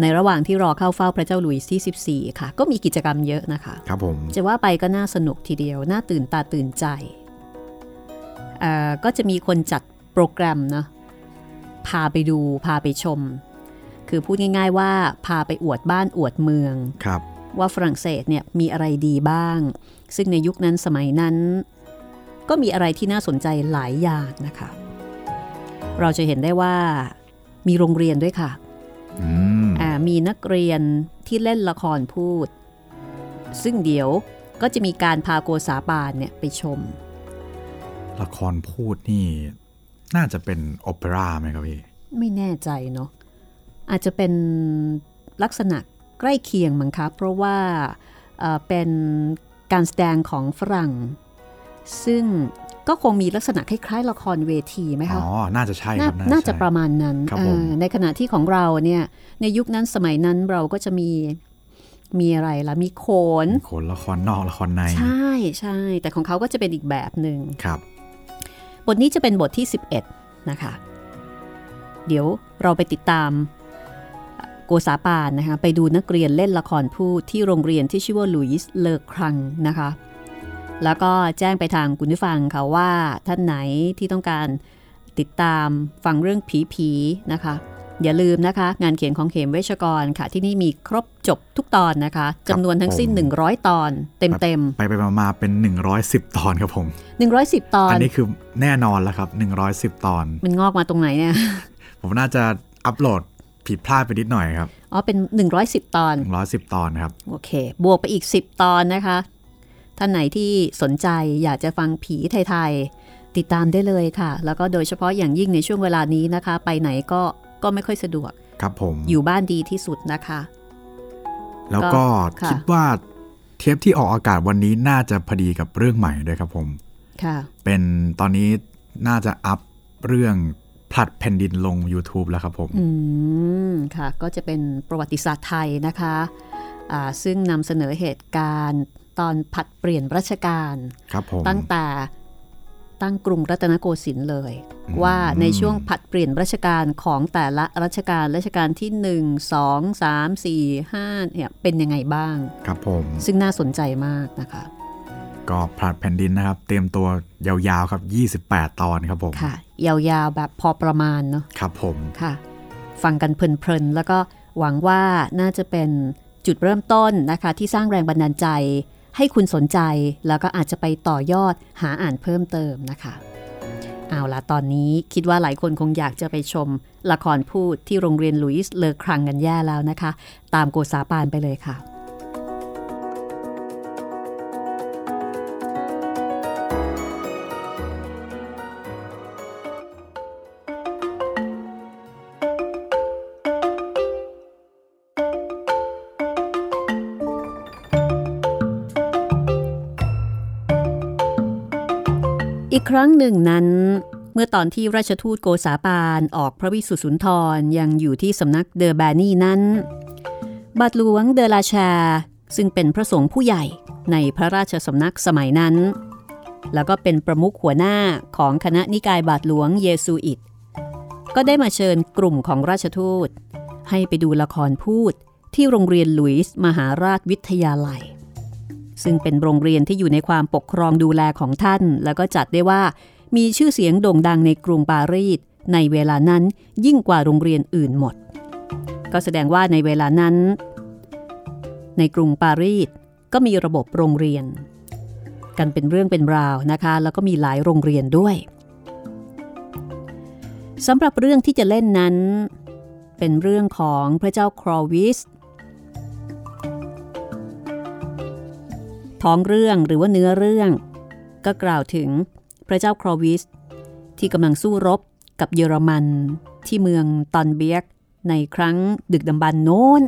ในระหว่างที่รอเข้าเฝ้าพระเจ้าหลุยส์ที่ 14 ค่ะ ก็มีกิจกรรมเยอะนะคะ ครับผม จะว่าไปก็น่าสนุกทีเดียว น่าตื่นตาตื่นใจเอ่อก็จะมีคนจัดโปรแกรมนะพาไปดูพาไปชม คือพูดง่าย ๆ ว่าพาไปอวดบ้านอวดเมืองครับว่าฝรั่งเศสเนี่ยมีอะไรดีบ้าง ซึ่งในยุคนั้นสมัยนั้น ก็มีอะไรที่น่าสนใจหลายอย่างนะคะ เราจะเห็นได้ว่ามีโรงเรียนด้วยค่ะอืมอ่ามีนักเรียนที่เล่นละครพูด ซึ่งเดี๋ยวก็จะมีการพาโกษาปานเนี่ยไปชม ละครพูดนี่น่าจะเป็นโอเปร่าไหมครับพี่ ไม่แน่ใจเนาะอาจจะเป็นลักษณะใกล้เคียงมั้งคะเพราะว่าเอ่อเป็นการแสดงของฝรั่ง ซึ่ง ก็คงมีลักษณะคล้ายๆ ละครเวทีไหมอ๋คะอน่าจะใช่คนารับน่าจะใช่ประมาณนั้นครับเอผมอในขณะที่ของเราเนี่ยในยุคนั้นสมัยนั้นเราก็จะมีมีอะไรล่ะมีโขนโขนละครนอกละครใน ใช่ใช่แต่ของเขาก็จะเป็นอีกแบบหนึ่งครับ บทนี้จะเป็นบทที่ 11 นะคะ เดี๋ยวเราไปติดตามโกษาปานนะคะ ไปดูนักเรียนเล่นละครพูดที่โรงเรียนที่ชื่อว่าลุยส์เลอครังนะคะ แล้วก็แจ้งไปทางคุณผู้ฟังค่ะว่าท่านไหนที่ต้องการติดตามฟังเรื่องผีๆนะคะ อย่าลืมนะคะ งานเขียนของเขมเวชกรค่ะ ที่นี่มีครบจบทุกตอนนะคะจำนวนทั้งสิ้นผม100 ตอน เต็มไปไปมามาเป็น 110 ตอนครับผมๆ110 ตอน อันนี้คือแน่นอนแล้วครับ 110 ตอน มันงอกมาตรงไหนเนี่ย ผมน่าจะอัปโหลดผิดพลาดไปนิดหน่อยครับ อ๋อ เป็น 110 ตอน 110 ตอนครับ โอเค บวกไปอีก 10 ตอนนะคะ ท่านไหนที่สนใจอยากจะฟังผีไทยๆติดตามได้เลยค่ะ แล้วก็โดยเฉพาะอย่างยิ่งในช่วงเวลานี้นะคะ ไปไหนก็ก็ไม่ค่อยสะดวก ครับผม อยู่บ้านดีที่สุดนะคะ แล้วก็ค่ะคิดว่าเทปที่ออกอากาศวันนี้น่าจะพอดีกับเรื่องใหม่ด้วยครับผมค่ะเป็นตอนนี้น่าจะอัพเรื่องผลัดแผ่นดินลง YouTube แล้วครับผม อืม ค่ะ ก็จะเป็นประวัติศาสตร์ไทยนะคะ อ่า ซึ่งนำเสนอเหตุการณ์ ตอนผัดเปลี่ยนรัชกาลครับผมตั้งแต่ตั้งกรุงรัตนโกสินทร์เลย ว่าในช่วงผัดเปลี่ยนรัชกาลของแต่ละรัชกาลรัชกาลที่ 1 2 3 4 5เนี่ยเป็นยังไงบ้าง ครับผม ซึ่งน่าสนใจมากนะคะ ก็พลัดแผ่นดินนะครับ เตรียมตัวยาวๆครับ 28 ตอนครับผม ค่ะ ยาวๆแบบพอประมาณเนาะครับผมค่ะ ฟังกันเพลินๆแล้วก็หวังว่าน่าจะเป็นจุดเริ่มต้นนะคะ ที่สร้างแรงบันดาลใจ ให้คุณสนใจแล้วก็อาจจะไปต่อยอดหาอ่านเพิ่มเติมนะคะเอาละตอนนี้คิดว่าหลายคนคงอยากจะไปชม ละครพูดที่โรงเรียนลุยส์เลอครังกันแย่แล้วนะคะ ตามโกซาปานไปเลยค่ะ ครั้งหนึ่งนั้น เมื่อตอนที่ราชทูตโกษาปานออกพระวิสุทธิสุนทรยังอยู่ที่สำนักเดอแบนี่นั้น บาทหลวงเดอลาชา ซึ่งเป็นพระสงฆ์ผู้ใหญ่ในพระราชสำนักสมัยนั้น แล้วก็เป็นประมุขหัวหน้าของคณะนิกายบาทหลวงเยซูอิต ก็ได้มาเชิญกลุ่มของราชทูต ให้ไปดูละครพูดที่โรงเรียนลุยส์มหาราชวิทยาลัย ซึ่งเป็นโรงเรียนที่อยู่ในความปกครองดูแลของท่าน แล้วก็จัดได้ว่า มีชื่อเสียงโด่งดังในกรุงปารีสในเวลานั้นยิ่งกว่าโรงเรียนอื่นหมด ก็แสดงว่าในเวลานั้น ในกรุงปารีสก็มีระบบโรงเรียน กันเป็นเรื่องเป็นราวนะคะ แล้วก็มีหลายโรงเรียนด้วยสำหรับเรื่องที่จะเล่นนั้น เป็นเรื่องของพระเจ้าครอวิส ท้องเรื่องหรือว่าเนื้อเรื่อง ก็กล่าวถึงพระเจ้าครอวิส ที่กำลังสู้รบกับเยอรมัน ที่เมืองตอนเบียกในครั้งดึกดำบรรโน้น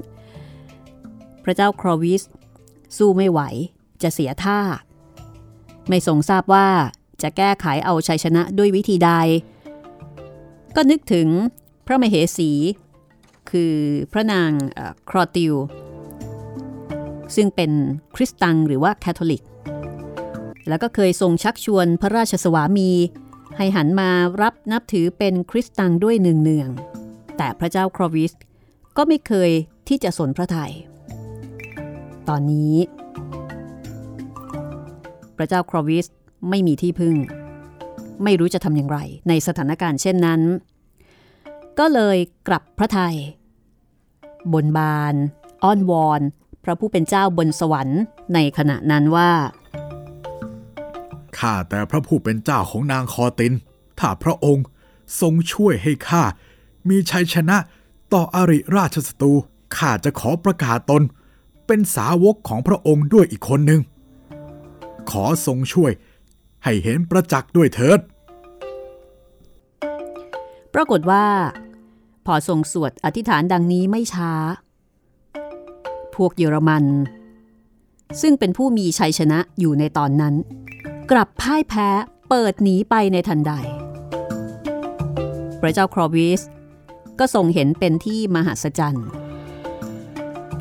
พระเจ้าครอวิส สู้ไม่ไหวจะเสียท่า ไม่ทรงทราบว่าจะแก้ไขเอาชัยชนะด้วยวิธีใด ก็นึกถึงพระมเหสี คือพระนางครอติล ซึ่งเป็นคริสตังหรือว่าแคทอลิก แล้วก็เคยทรงชักชวนพระราชสวามี ให้หันมารับนับถือเป็นคริสตังด้วยเนืองๆแต่พระเจ้าครอวิสก็ไม่เคยที่จะสนพระทยัยตอนนี้ พระเจ้าครอวิสไม่มีที่พึ่ง ไม่รู้จะทำอย่างไรในสถานการณ์เช่นนั้น ก็เลยกลับพระไทย บนบาน อ้อนวอน ระผู้เป็นเจ้าบนสวรรค์ในขณะนั้นว่าข้าแต่พระผู้เป็นเจ้าของนางคอติน ถ้าพระองค์ทรงช่วยให้ข้ามีชัยชนะต่ออริราชศัตรูข้าจะขอประกาศตน เป็นสาวกของพระองค์ด้วยอีกคนหนึ่ง ขอทรงช่วยให้เห็นประจักษ์ด้วยเถิด ปรากฏว่า พอทรงสวดอธิษฐานดังนี้ไม่ช้า พวกเยอรมัน ซึ่งเป็นผู้มีชัยชนะอยู่ในตอนนั้น กลับพ่ายแพ้เปิดหนีไปในทันใด พระเจ้าครอวิสก็ทรงเห็นเป็นที่มหัศจรรย์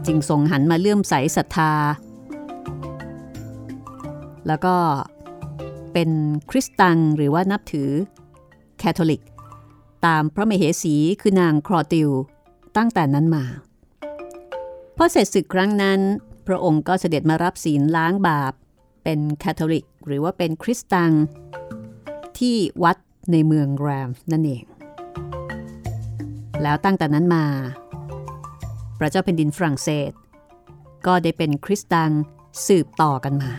จึงทรงหันมาเลื่อมใสศรัทธา แล้วก็เป็นคริสตังหรือว่านับถือแคทอลิก ตามพระมเหสีคือนางครอติลตั้งแต่นั้นมา พอเสร็จศึกครั้งนั้น พระองค์ก็เสด็จมารับศีลล้างบาป เป็นแคทอลิก หรือว่าเป็นคริสตัง ที่วัดในเมืองแรมนั่นเอง แล้วตั้งแต่นั้นมา พระเจ้าแผ่นดินฝรั่งเศส ก็ได้เป็นคริสตังสืบต่อกันมา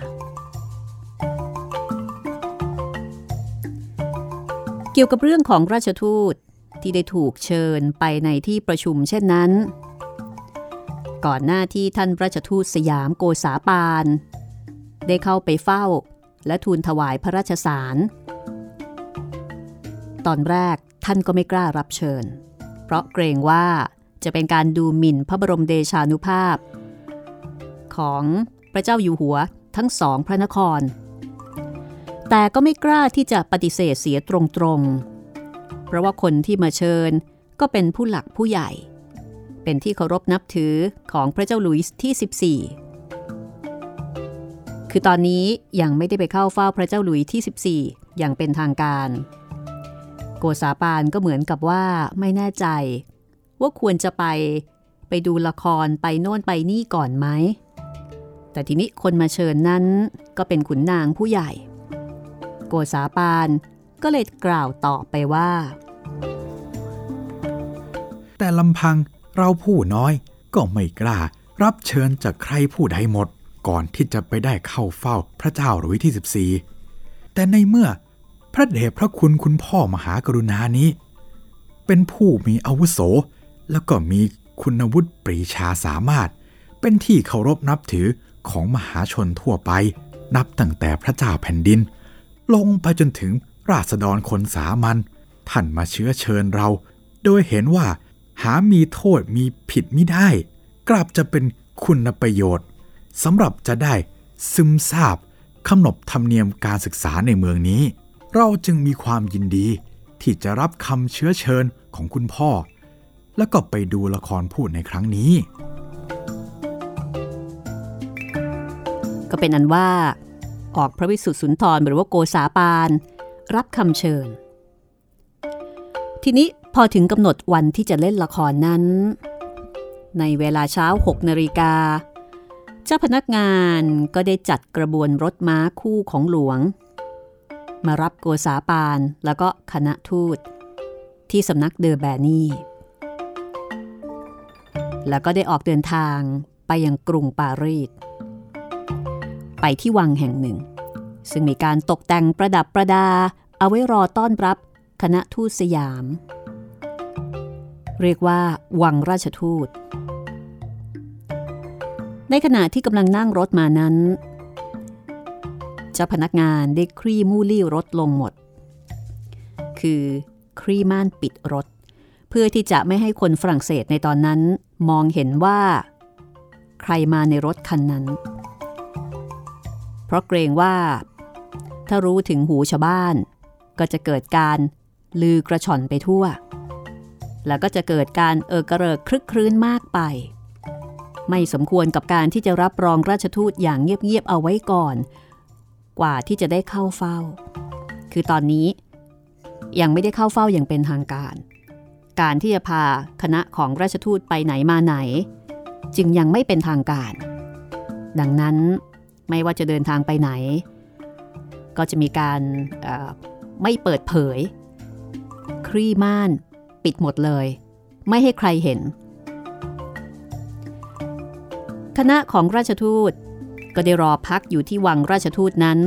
เกี่ยวกับเรื่องของราชทูตที่ได้ถูกเชิญไปในที่ประชุมเช่นนั้น ก่อนหน้าที่ท่านราชทูตสยามโกษาปาน ได้เข้าไปเฝ้า และทูลถวายพระราชสาร ตอนแรกท่านก็ไม่กล้ารับเชิญ เพราะเกรงว่าจะเป็นการดูหมิ่นพระบรมเดชานุภาพ ของพระเจ้าอยู่หัวทั้งสองพระนคร แต่ก็ไม่กล้าที่จะปฏิเสธเสียตรงๆ เพราะว่าคนที่มาเชิญก็เป็นผู้หลักผู้ใหญ่ เป็นที่เคารพนับถือของพระเจ้าหลุยส์ที่ 14 คือตอนนี้ยังไม่ได้ไปเข้าเฝ้าพระเจ้าหลุยส์ที่ 14 อย่างเป็นทางการ โกษาปานก็เหมือนกับว่าไม่แน่ใจ ว่าควรจะไปไปดูละครไปโน่นไปนี่ก่อนไหม แต่แต่ทีนี้คนมาเชิญนั้นก็เป็นขุนนางผู้ใหญ่ โกษาปานก็เลยกล่าวต่อไปว่า แต่ลำพัง เราผู้น้อยก็ไม่กล้ารับเชิญจากใครผู้ใดหมด ก่อนที่จะไปได้เข้าเฝ้าพระเจ้าหลุยที่ 14 แต่ในเมื่อพระเดชพระคุณคุณพ่อมหากรุณานี้ เป็นผู้มีอาวุโส แล้วก็มีคุณวุฒิปรีชาสามารถ เป็นที่เคารพนับถือของมหาชนทั่วไป นับตั้งแต่พระเจ้าแผ่นดิน ลงไปจนถึงราษฎรคนสามัญท่านมาเชื้อเชิญเรา โดยเห็นว่า หามีโทษมีผิดไม่ได้ กลับจะเป็นคุณประโยชน์สำหรับจะได้ซึมซาบขนบธรรมเนียมการศึกษาในเมืองนี้ เราจึงมีความยินดี ที่จะรับคำเชื้อเชิญของคุณพ่อ แล้วก็ไปดูละครพูดในครั้งนี้ ก็เป็นอันว่า ออกพระวิสุทธิสุนทรหรือว่าโกษาปาน รับคำเชิญ ทีนี้ อถึงกำหนดวันที่จะเล่นละครนั้น ในเวลาเช้า 6นาฬิกา เจ้าพนักงานก็ได้จัดกระบวนรถม้าคู่ของหลวง มารับโกษาปานแล้วก็คณะทูต ที่สำนักเดอแบนี่ แล้วก็ได้ออกเดินทางไปยังกรุงปารีส ไปที่วังแห่งหนึ่ง ซึ่งมีการตกแต่งประดับประดา เอาไว้รอต้อนรับคณะทูตสยาม เรียกว่า วังราชทูต ในขณะที่กำลังนั่งรถมานั้น เจ้าพนักงานได้คลี่มูลี่รถลงหมด คือคลี่ม่านปิดรถ เพื่อที่จะไม่ให้คนฝรั่งเศสในตอนนั้นมองเห็นว่า ใครมาในรถคันนั้น เพราะเกรงว่า ถ้ารู้ถึงหูชาวบ้าน ก็จะเกิดการลือกระชอนไปทั่ว แล้วก็จะเกิดการเออกระเริกคลึกครื้นมากไป ไม่สมควรกับการที่จะรับรองราชทูตอย่างเงียบๆเอาไว้ก่อน กว่าที่จะได้เข้าเฝ้า คือตอนนี้ ยังไม่ได้เข้าเฝ้าอย่างเป็นทางการ การที่จะพาคณะของราชทูตไปไหนมาไหน จึงยังไม่เป็นทางการ ดังนั้นไม่ว่าจะเดินทางไปไหน ก็จะมีการไม่เปิดเผย ครี่ม่าน ปิดหมดเลย ไม่ให้ใครเห็น คณะของราชทูตก็ได้รอพักอยู่ที่วังราชทูตนั้น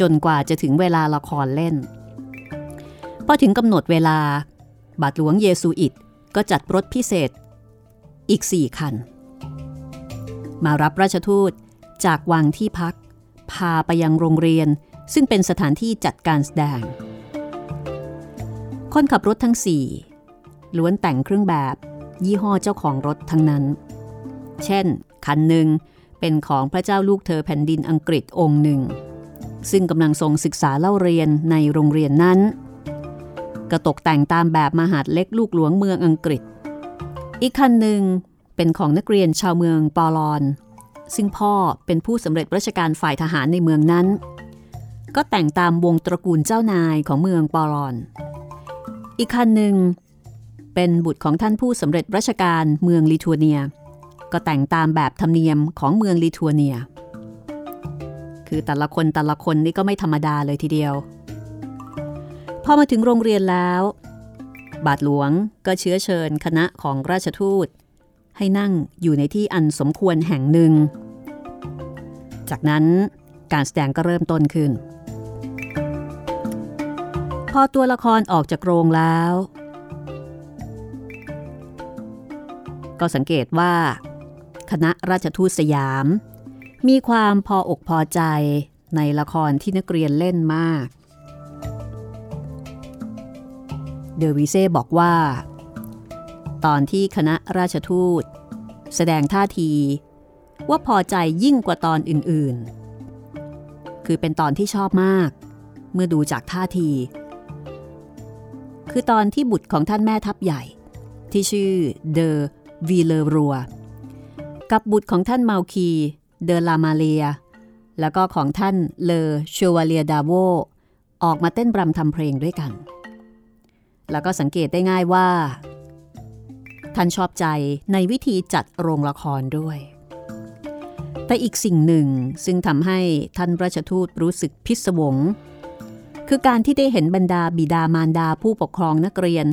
จนกว่าจะถึงเวลาละครเล่น พอถึงกำหนดเวลา บาทหลวงเยซูอิตก็จัดรถพิเศษ อีกสี่คัน มารับราชทูตจากวังที่พัก พาไปยังโรงเรียนซึ่งเป็นสถานที่จัดการแสดง คนขับรถทั้งสี่ล้วนแต่งเครื่องแบบ ยี่ห้อเจ้าของรถทั้งนั้น เช่น คันหนึ่งเป็นของพระเจ้าลูกเธอแผ่นดินอังกฤษองค์หนึ่ง ซึ่งกำลังทรงศึกษาเล่าเรียนในโรงเรียนนั้นกระตกแต่งตามแบบมหาดเล็กลูกหลวงเมืองอังกฤษ อีกคันหนึ่งเป็นของนักเรียนชาวเมืองปอลอน ซึ่งพ่อเป็นผู้สำเร็จราชการฝ่ายทหารในเมืองนั้น ก็แต่งตามวงตระกูลเจ้านายของเมืองปอลอน อีกคันหนึ่ง เป็นบุตรของท่านผู้สำเร็จราชการเมืองลิทัวเนีย ก็แต่งตามแบบธรรมเนียมของเมืองลิทัวเนีย คือแต่ละคนแต่ละคนนี่ก็ไม่ธรรมดาเลยทีเดียว พอมาถึงโรงเรียนแล้ว บาทหลวงก็เชื้อเชิญคณะของราชทูต ให้นั่งอยู่ในที่อันสมควรแห่งหนึ่ง จากนั้นการแสดงก็เริ่มต้นขึ้น พอตัวละครออกจากโรงแล้ว ก็สังเกตว่า คณะราชทูตสยาม มีความพออกพอใจในละครที่นักเรียนเล่นมาก เดอวิเซ่บอกว่า ตอนที่คณะราชทูต แสดงท่าที ว่าพอใจยิ่งกว่าตอนอื่นๆ คือเป็นตอนที่ชอบมาก เมื่อดูจากท่าที คือตอนที่บุตรของท่านแม่ทัพใหญ่ ที่ชื่อเดอวีเลรัว กับบุตรของท่านเมาคี เดอลามาเลีย แล้วก็ของท่านเลอชัวเลียดาโวออกมาเต้นรำทำเพลงด้วยกัน แล้วก็สังเกตได้ง่ายว่า ท่านชอบใจในวิธีจัดโรงละครด้วย แต่แต่อีกสิ่งหนึ่งซึ่งทำให้ท่านราชทูตรู้สึกพิศวง คือการที่ได้เห็นบรรดาบิดามารดาผู้ปกครองนักเรียน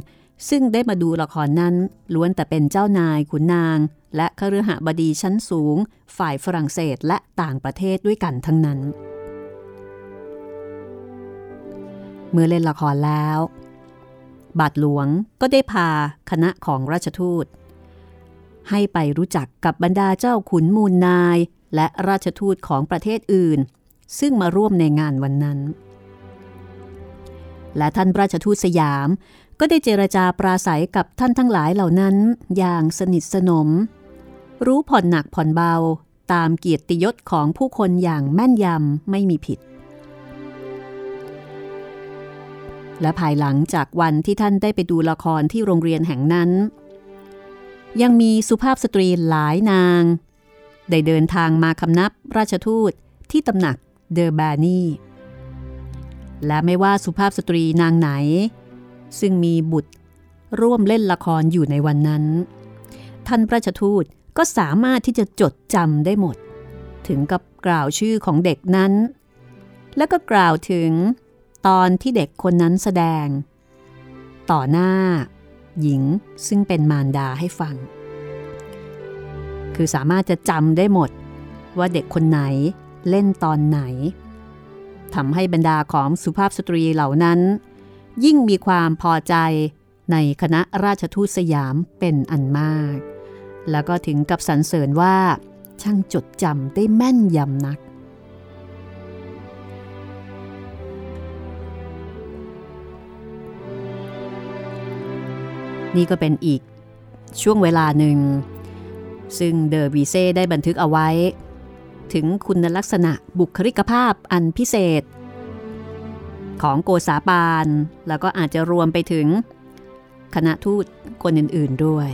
ซึ่งได้มาดูละครนั้น ล้วนแต่เป็นเจ้านายขุนนาง และคฤหบดีชั้นสูง ฝ่ายฝรั่งเศสและต่างประเทศด้วยกันทั้งนั้น เมื่อเล่นละครแล้ว บาทหลวงก็ได้พาคณะของราชทูต ให้ไปรู้จักกับบรรดาเจ้าขุนมูลนาย และราชทูตของประเทศอื่น ซึ่งมาร่วมในงานวันนั้น และท่านราชทูตสยาม ก็ได้เจรจาปราศัยกับท่านทั้งหลายเหล่านั้นอย่างสนิทสนม รู้ผ่อนหนักผ่อนเบาตามเกียรติยศของผู้คนอย่างแม่นยำไม่มีผิด และภายหลังจากวันที่ท่านได้ไปดูละครที่โรงเรียนแห่งนั้น ยังมีสุภาพสตรีหลายนาง ได้เดินทางมาคำนับราชทูตที่ตำหนักเดอร์บานี และไม่ว่าสุภาพสตรีนางไหน ซึ่งมีบุตรร่วมเล่นละครอยู่ในวันนั้น ท่านราชทูตก็สามารถที่จะจดจำได้หมด ถึงกับกล่าวชื่อของเด็กนั้น แล้วก็กล่าวถึงตอนที่เด็กคนนั้นแสดง ต่อหน้า หญิงซึ่งเป็นมารดาให้ฟัง คือสามารถจะจำได้หมด ว่าเด็กคนไหนเล่นตอนไหน ทำให้บรรดาของสุภาพสตรีเหล่านั้น ยิ่งมีความพอใจในคณะราชทูตสยามเป็นอันมาก แล้วก็ถึงกับสรรเสริญว่า ช่างจดจำได้แม่นยำนัก นี่ก็เป็นอีกช่วงเวลาหนึ่ง ซึ่งเดอวีเซ่ได้บันทึกเอาไว้ ถึงคุณลักษณะบุคลิกภาพอันพิเศษ ของโกษาปาน แล้วก็อาจจะรวมไปถึง คณะทูตคนอื่นๆด้วย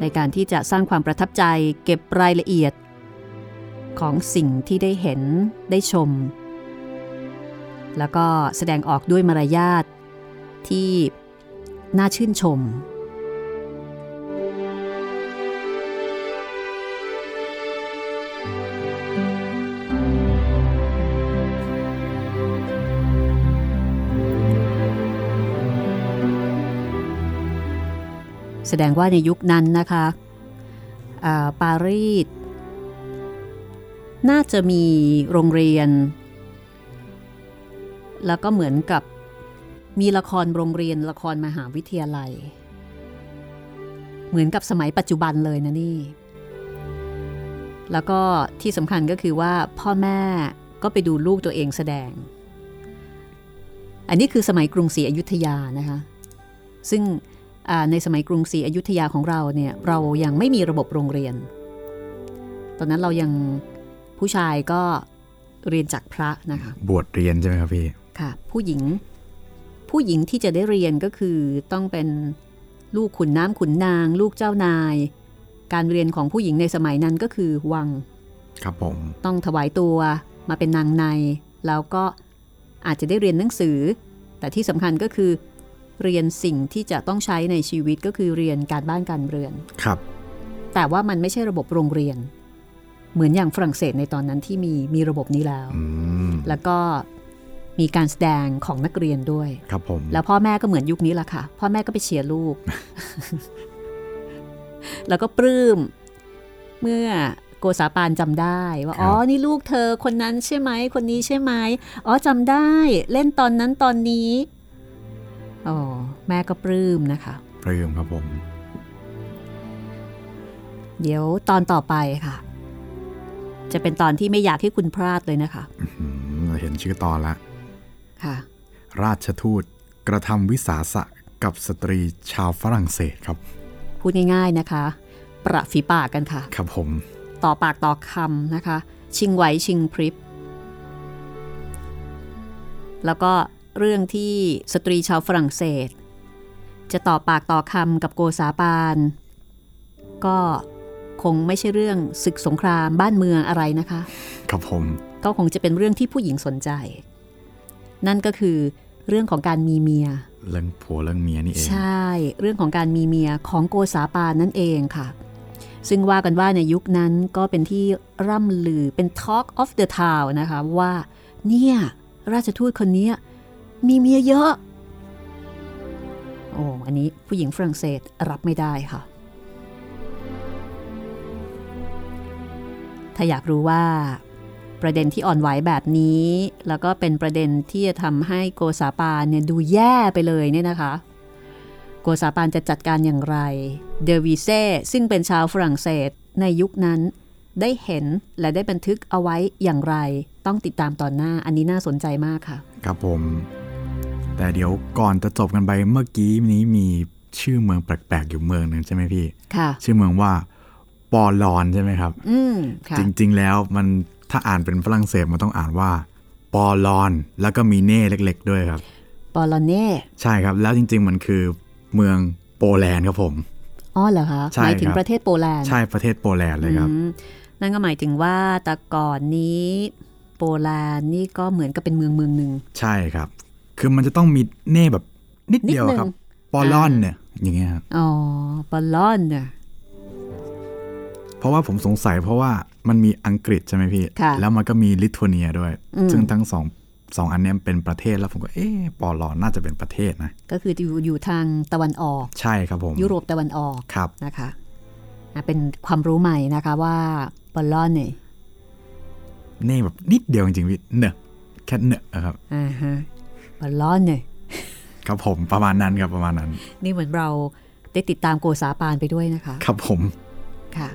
ในการที่จะสร้างความประทับใจเก็บรายละเอียด ของสิ่งที่ได้เห็นได้ชม แล้วก็แสดงออกด้วยมารยาทที่น่าชื่นชม ดงว่าในยุคนั้นนะคะปารีสน่าจะมีโรงเรียน แล้วก็เหมือนกับมีละครโรงเรียนละครมหาวิทยาลัย เหมือนกับสมัยปัจจุบันเลยนะนี่ แล้วก็ที่สำคัญก็คือว่าพ่อแม่ก็ไปดูลูกตัวเองแสดง อันนี้คือสมัยกรุงศรีอยุธยานะคะ ซึ่ง ในสมัยกรุงศรีอยุธยาของเราเนี่ยเรายังไม่มีระบบโรงเรียน ตอนนั้นเรายังผู้ชายก็เรียนจากพระนะคะบวชเรียนใช่ไหมครับพี่ค่ะ ผู้หญิงผู้หญิงที่จะได้เรียนก็คือต้องเป็นลูกขุนน้ำขุนนาง ลูกเจ้านาย การเรียนของผู้หญิงในสมัยนั้นก็คือวัง ครับผม ต้องถวายตัวมาเป็นนางใน แล้วก็อาจจะได้เรียนหนังสือ แต่ที่สำคัญก็คือ เรียนสิ่งที่จะต้องใช้ในชีวิตก็คือเรียนการบ้านการเรือนครับ แต่ว่ามันไม่ใช่ระบบโรงเรียน เหมือนอย่างฝรั่งเศสในตอนนั้นที่มีมีระบบนี้แล้วแล้วก็มีการแสดงของนักเรียนด้วย ครับผม แล้วพ่อแม่ก็เหมือนยุคนี้แหละค่ะ พ่อแม่ก็ไปเชียร์ลูก แล้วก็ปลื้ม เมื่อโกษาปานจำได้ ว่า อ๋อ นี่ลูกเธอคนนั้นใช่ไหม คนนี้ใช่ไหม อ๋อจำได้ เล่นตอนนั้นตอนนี้ อ๋อแม่ก็ปลื้มนะคะปลื้มครับผม เดี๋ยวตอนต่อไปค่ะ จะเป็นตอนที่ไม่อยากให้คุณพลาดเลยนะคะเห็นชื่อตอนละค่ะ ราชทูตกระทำวิสาสะกับสตรีชาวฝรั่งเศสครับ พูดง่ายๆนะคะ ประฝีปากกันค่ะ ครับผม ต่อปากต่อคำนะคะ ชิงไหวชิงพริบ แล้วก็ เรื่องที่สตรีชาวฝรั่งเศส จะต่อปากต่อคำกับโกษาปานก็คงไม่ใช่เรื่องศึกสงครามบ้านเมืองอะไรนะคะครับผมก็คงจะเป็นเรื่องที่ผู้หญิงสนใจ นั่นก็คือเรื่องของการมีเมีย เรื่องผัวเรื่องเมียนี่เอง ใช่ เรื่องของการมีเมียของโกษาปานนั่นเองค่ะ ซึ่งว่ากันว่าในยุคนั้นก็เป็นที่ร่ำลือเป็น Talk of the Town นะคะว่าเนี่ยราชทูตคนนี้ มีเมียเยอะ โอ้อันนี้ผู้หญิงฝรั่งเศสรับไม่ได้ค่ะ ถ้าอยากรู้ว่าประเด็นที่อ่อนไหวแบบนี้ แล้วก็เป็นประเด็นที่จะทำให้โกซาปานเนี่ยดูแย่ไปเลยเนี่ยนะคะ โกซาปานจะจัดการอย่างไร เดวิเซ่ซึ่งเป็นชาวฝรั่งเศสในยุคนั้นได้เห็นและได้บันทึกเอาไว้อย่างไร ต้องติดตามตอนหน้าอันนี้น่าสนใจมากค่ะ ครับผม แต่เดี๋ยวก่อนจะจบกันไปเมื่อกี้นี้มีชื่อเมืองแปลกๆอยู่เมืองหนึ่งใช่ไหมพี่ค่ะชื่อเมืองว่าปอลอนใช่ไหมครับ อืมค่ะจริงๆแล้วมันถ้าอ่านเป็นฝรั่งเศสมันต้องอ่านว่าปอลอน แล้วก็มีเน่เล็ก ๆ ด้วยครับปอลเน่ใช่ครับแล้วจริง ๆ มันคือเมืองโปแลนด์ครับผมอ๋อเหรอคะใช่หมายถึงครับประเทศโปแลนด์ใช่ประเทศโปแลนด์เลยครับอืมนั่นก็หมายถึงว่าแต่ก่อนนี้โปแลนด์นี่ก็เหมือนกับเป็นเมืองเมืองหนึ่งใช่ครับ คือมันจะต้องมีเน่แบบนิดเดียวนิดนึงครับ ปอลอนเนี่ยอย่างเงี้ยครับอ๋อปอลอนเนี่ยเพราะว่าผมสงสัยเพราะว่ามันมีอังกฤษใช่ไหมพี่ค่ะแล้วมันก็มีลิทัวเนียด้วยอืมซึ่งทั้งสองสองอันเนี้ยเป็นประเทศแล้วผมก็เอ๊ะปอลอนน่าจะเป็นประเทศนะ ก็คืออยู่อยู่ทางตะวันออก ใช่ครับผม ยุโรปตะวันออกครับนะคะอะเป็นความรู้ใหม่นะคะว่าปอลอนเนี่ยเน่แบบนิดเดียวจริงๆพี่เนอะแค่เนอะอะครับอ่าฮะ ปอลอนเนี่ยครับผมประมาณนั้นครับประมาณนั้น นี่เหมือนเราได้ติดตามโกษาปานไปด้วยนะคะ ครับผมค่ะ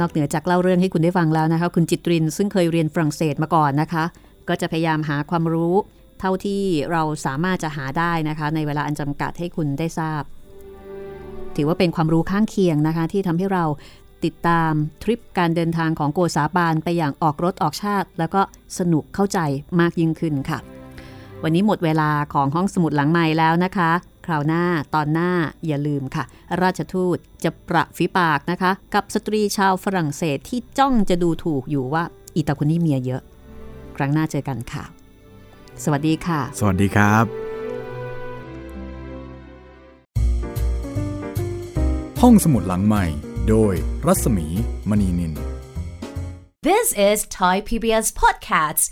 นอกเหนือจากเล่าเรื่องให้คุณได้ฟังแล้วนะคะ คุณจิตรินซึ่งเคยเรียนฝรั่งเศสมาก่อนนะคะ ก็จะพยายามหาความรู้ เท่าที่เราสามารถจะหาได้นะคะ ในเวลาอันจำกัดให้คุณได้ทราบ ถือว่าเป็นความรู้ข้างเคียงนะคะ ที่ทำให้เราติดตามทริปการเดินทางของโกษาปานไปอย่างออกรถออกชาติ แล้วก็สนุกเข้าใจมากยิ่งขึ้นค่ะ วันนี้หมดเวลาของห้องสมุดหลังใหม่แล้วนะคะ คราวหน้าตอนหน้าอย่าลืมค่ะ ราชทูตจะประฝีปากนะคะ กับสตรีชาวฝรั่งเศสที่จ้องจะดูถูกอยู่ว่าอีตาคนนี้เมียเยอะ ครั้งหน้าเจอกันค่ะ สวัสดีค่ะ สวัสดีครับ ห้องสมุดหลังใหม่ โดยรัศมีมณีนิน This is Thai PBS Podcasts.